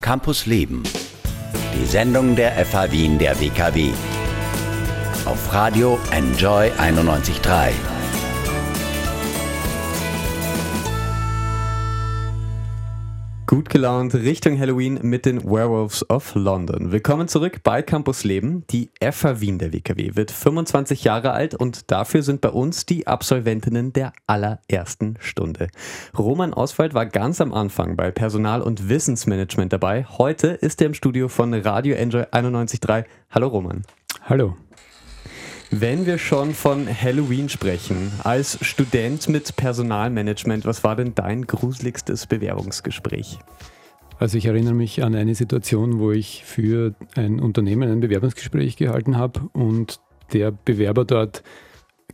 Campus Leben. Die Sendung der FH Wien der WKW. Auf Radio Enjoy 91.3. Gut gelaunt Richtung Halloween mit den Werewolves of London. Willkommen zurück bei Campus Leben. Die FH Wien der WKW wird 25 Jahre alt und dafür sind bei uns die Absolventinnen der allerersten Stunde. Roman Oswald war ganz am Anfang bei Personal- und Wissensmanagement dabei. Heute ist er im Studio von Radio Enjoy 91.3. Hallo Roman. Hallo. Wenn wir schon von Halloween sprechen, als Student mit Personalmanagement, was war denn dein gruseligstes Bewerbungsgespräch? Also ich erinnere mich an eine Situation, wo ich für ein Unternehmen ein Bewerbungsgespräch gehalten habe und der Bewerber dort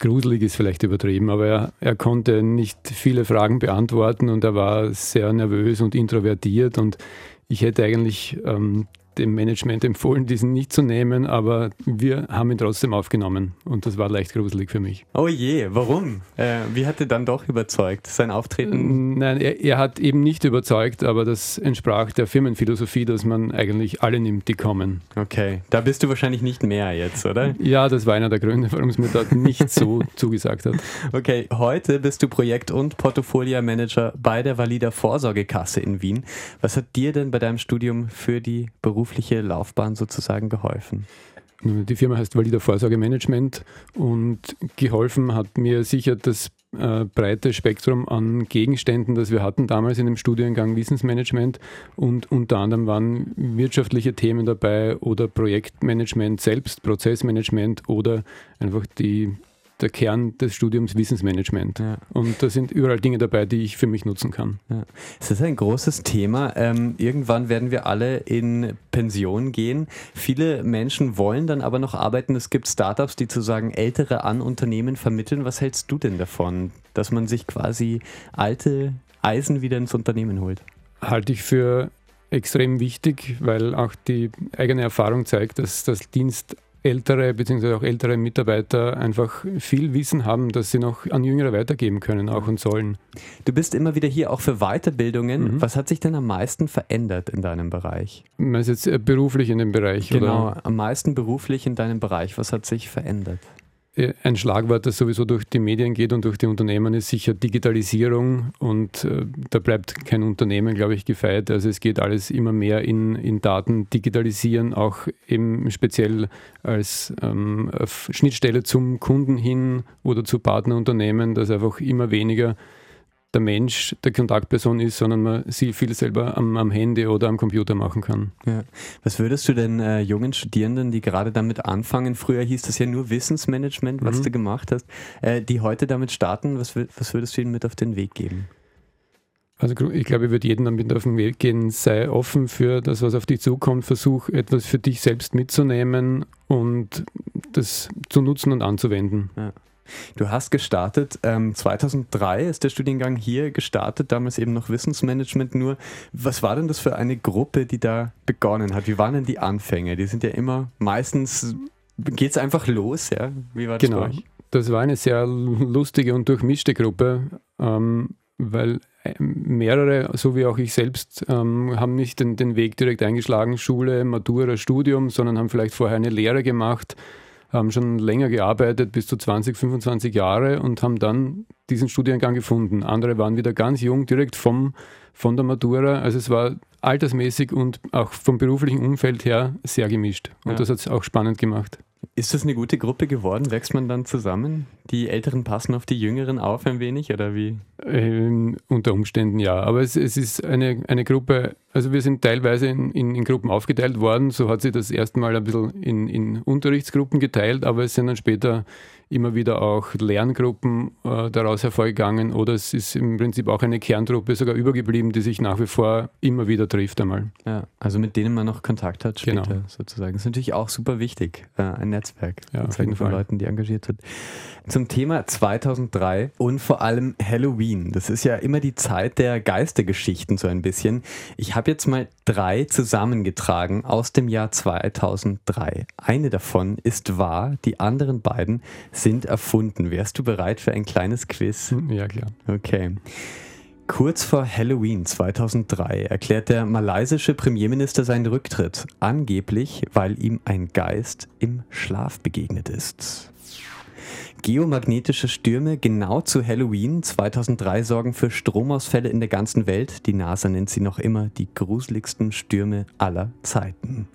gruselig ist vielleicht übertrieben, aber er, er konnte nicht viele Fragen beantworten und er war sehr nervös und introvertiert und ich hätte eigentlich ähm, dem Management empfohlen, diesen nicht zu nehmen, aber wir haben ihn trotzdem aufgenommen und das war leicht gruselig für mich. Oh je, warum? Äh, wie hat er dann doch überzeugt, sein Auftreten? Nein, er, er, hat eben nicht überzeugt, aber das entsprach der Firmenphilosophie, dass man eigentlich alle nimmt, die kommen. Okay, da bist du wahrscheinlich nicht mehr jetzt, oder? Ja, das war einer der Gründe, warum es mir dort nicht so zugesagt hat. Okay, heute bist du Projekt- und Portfolio-Manager bei der Valida Vorsorgekasse in Wien. Was hat dir denn bei deinem Studium für die Berufsbildung berufliche Laufbahn sozusagen geholfen? Die Firma heißt Valida Vorsorgemanagement und geholfen hat mir sicher das äh, breite Spektrum an Gegenständen, das wir hatten damals in dem Studiengang Wissensmanagement und unter anderem waren wirtschaftliche Themen dabei oder Projektmanagement selbst, Prozessmanagement oder einfach die der Kern des Studiums Wissensmanagement. Ja. Und da sind überall Dinge dabei, die ich für mich nutzen kann. Ja. Es ist ein großes Thema. Ähm, irgendwann werden wir alle in Pension gehen. Viele Menschen wollen dann aber noch arbeiten. Es gibt Startups, die sozusagen ältere an Unternehmen vermitteln. Was hältst du denn davon, dass man sich quasi alte Eisen wieder ins Unternehmen holt? Halte ich für extrem wichtig, weil auch die eigene Erfahrung zeigt, dass das Dienst ältere bzw. auch ältere Mitarbeiter einfach viel Wissen haben, das sie noch an Jüngere weitergeben können, auch und sollen. Du bist immer wieder hier auch für Weiterbildungen. Mhm. Was hat sich denn am meisten verändert in deinem Bereich? Meinst jetzt äh, beruflich in dem Bereich? Genau, oder? am meisten beruflich in deinem Bereich. Was hat sich verändert? Äh, ein Schlagwort, das sowieso durch die Medien geht und durch die Unternehmen, ist sicher Digitalisierung. Und äh, da bleibt kein Unternehmen, glaube ich, gefeit. Also es geht alles immer mehr in, in Daten digitalisieren, auch eben speziell als ähm, Schnittstelle zum Kunden hin oder zu Partnerunternehmen, dass einfach immer weniger der Mensch der Kontaktperson ist, sondern man sie viel selber am, am Handy oder am Computer machen kann. Ja. Was würdest du denn äh, jungen Studierenden, die gerade damit anfangen, früher hieß das ja nur Wissensmanagement, was mhm. du gemacht hast, äh, die heute damit starten, was, was würdest du ihnen mit auf den Weg geben? Also ich glaube, ich würde jedem damit auf den Weg gehen, sei offen für das, was auf dich zukommt, versuch etwas für dich selbst mitzunehmen und das zu nutzen und anzuwenden. Ja. Du hast gestartet, ähm, 2003 ist der Studiengang hier gestartet, damals eben noch Wissensmanagement nur. Was war denn das für eine Gruppe, die da begonnen hat? Wie waren denn die Anfänge? Die sind ja immer meistens, geht es einfach los, ja? Wie war das genau. Das war eine sehr lustige und durchmischte Gruppe, ähm, weil äh, mehrere, so wie auch ich selbst, ähm, haben nicht den, den Weg direkt eingeschlagen, Schule, Matura, Studium, sondern haben vielleicht vorher eine Lehre gemacht, haben schon länger gearbeitet, bis zu 20, 25 Jahre und haben dann diesen Studiengang gefunden. Andere waren wieder ganz jung, direkt vom, von der Matura. Also es war altersmäßig und auch vom beruflichen Umfeld her sehr gemischt. Und ja. das hat es auch spannend gemacht. Ist das eine gute Gruppe geworden? Wächst man dann zusammen? Die Älteren passen auf die Jüngeren auf ein wenig oder wie? Ähm, unter Umständen ja. Aber es, es, ist eine, eine Gruppe, also wir sind teilweise in, in, in, Gruppen aufgeteilt worden. So hat sich das erstmal ein bisschen in, in Unterrichtsgruppen geteilt, aber es sind dann später immer wieder auch Lerngruppen äh, daraus hervorgegangen oder es ist im Prinzip auch eine Kerntruppe sogar übergeblieben, die sich nach wie vor immer wieder trifft einmal. Ja, also mit denen man noch Kontakt hat später genau. sozusagen. Das ist natürlich auch super wichtig, äh, ein Netzwerk ja, von Fall. Leuten, die engagiert sind. Zum Thema 2003 und vor allem Halloween. Das ist ja immer die Zeit der Geistergeschichten so ein bisschen. Ich habe jetzt mal drei zusammengetragen aus dem Jahr 2003. Eine davon ist wahr, die anderen beiden sind erfunden. Wärst du bereit für ein kleines Quiz? Ja, klar. Okay. Kurz vor Halloween 2003 erklärt der malaysische Premierminister seinen Rücktritt, angeblich, weil ihm ein Geist im Schlaf begegnet ist. Geomagnetische Stürme genau zu Halloween 2003 sorgen für Stromausfälle in der ganzen Welt. Die NASA nennt sie noch immer die gruseligsten Stürme aller Zeiten.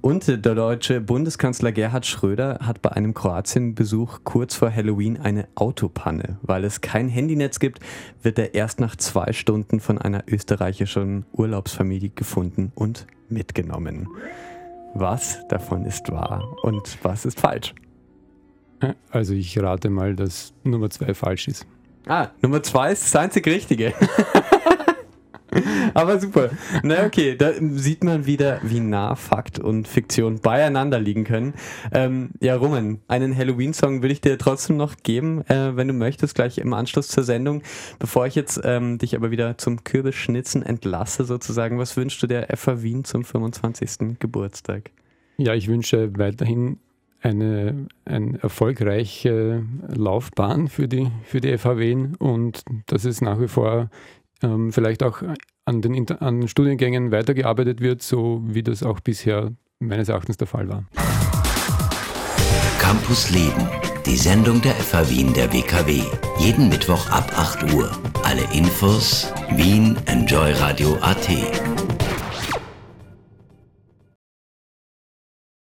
Und der deutsche Bundeskanzler Gerhard Schröder hat bei einem Kroatienbesuch kurz vor Halloween eine Autopanne. Weil es kein Handynetz gibt, wird er erst nach zwei Stunden von einer österreichischen Urlaubsfamilie gefunden und mitgenommen. Was davon ist wahr und was ist falsch? Also ich rate mal, dass Nummer zwei falsch ist. Ah, Nummer zwei ist das einzig Richtige. Aber super. Na okay, da sieht man wieder, wie nah Fakt und Fiktion beieinander liegen können. Ähm, ja, Roman, einen Halloween-Song will ich dir trotzdem noch geben, äh, wenn du möchtest, gleich im Anschluss zur Sendung. Bevor ich jetzt ähm, dich aber wieder zum Kürbisschnitzen entlasse, sozusagen, was wünschst du der FA Wien zum 25. Geburtstag? Ja, ich wünsche weiterhin eine, eine erfolgreiche Laufbahn für die, für die FH und dass es nach wie vor ähm, vielleicht auch an den, an Studiengängen weitergearbeitet wird, so wie das auch bisher meines Erachtens der Fall war. Campus Leben, die Sendung der FH Wien der WKW. Jeden Mittwoch ab 8 Uhr. Alle Infos Wien Enjoy Radio AT.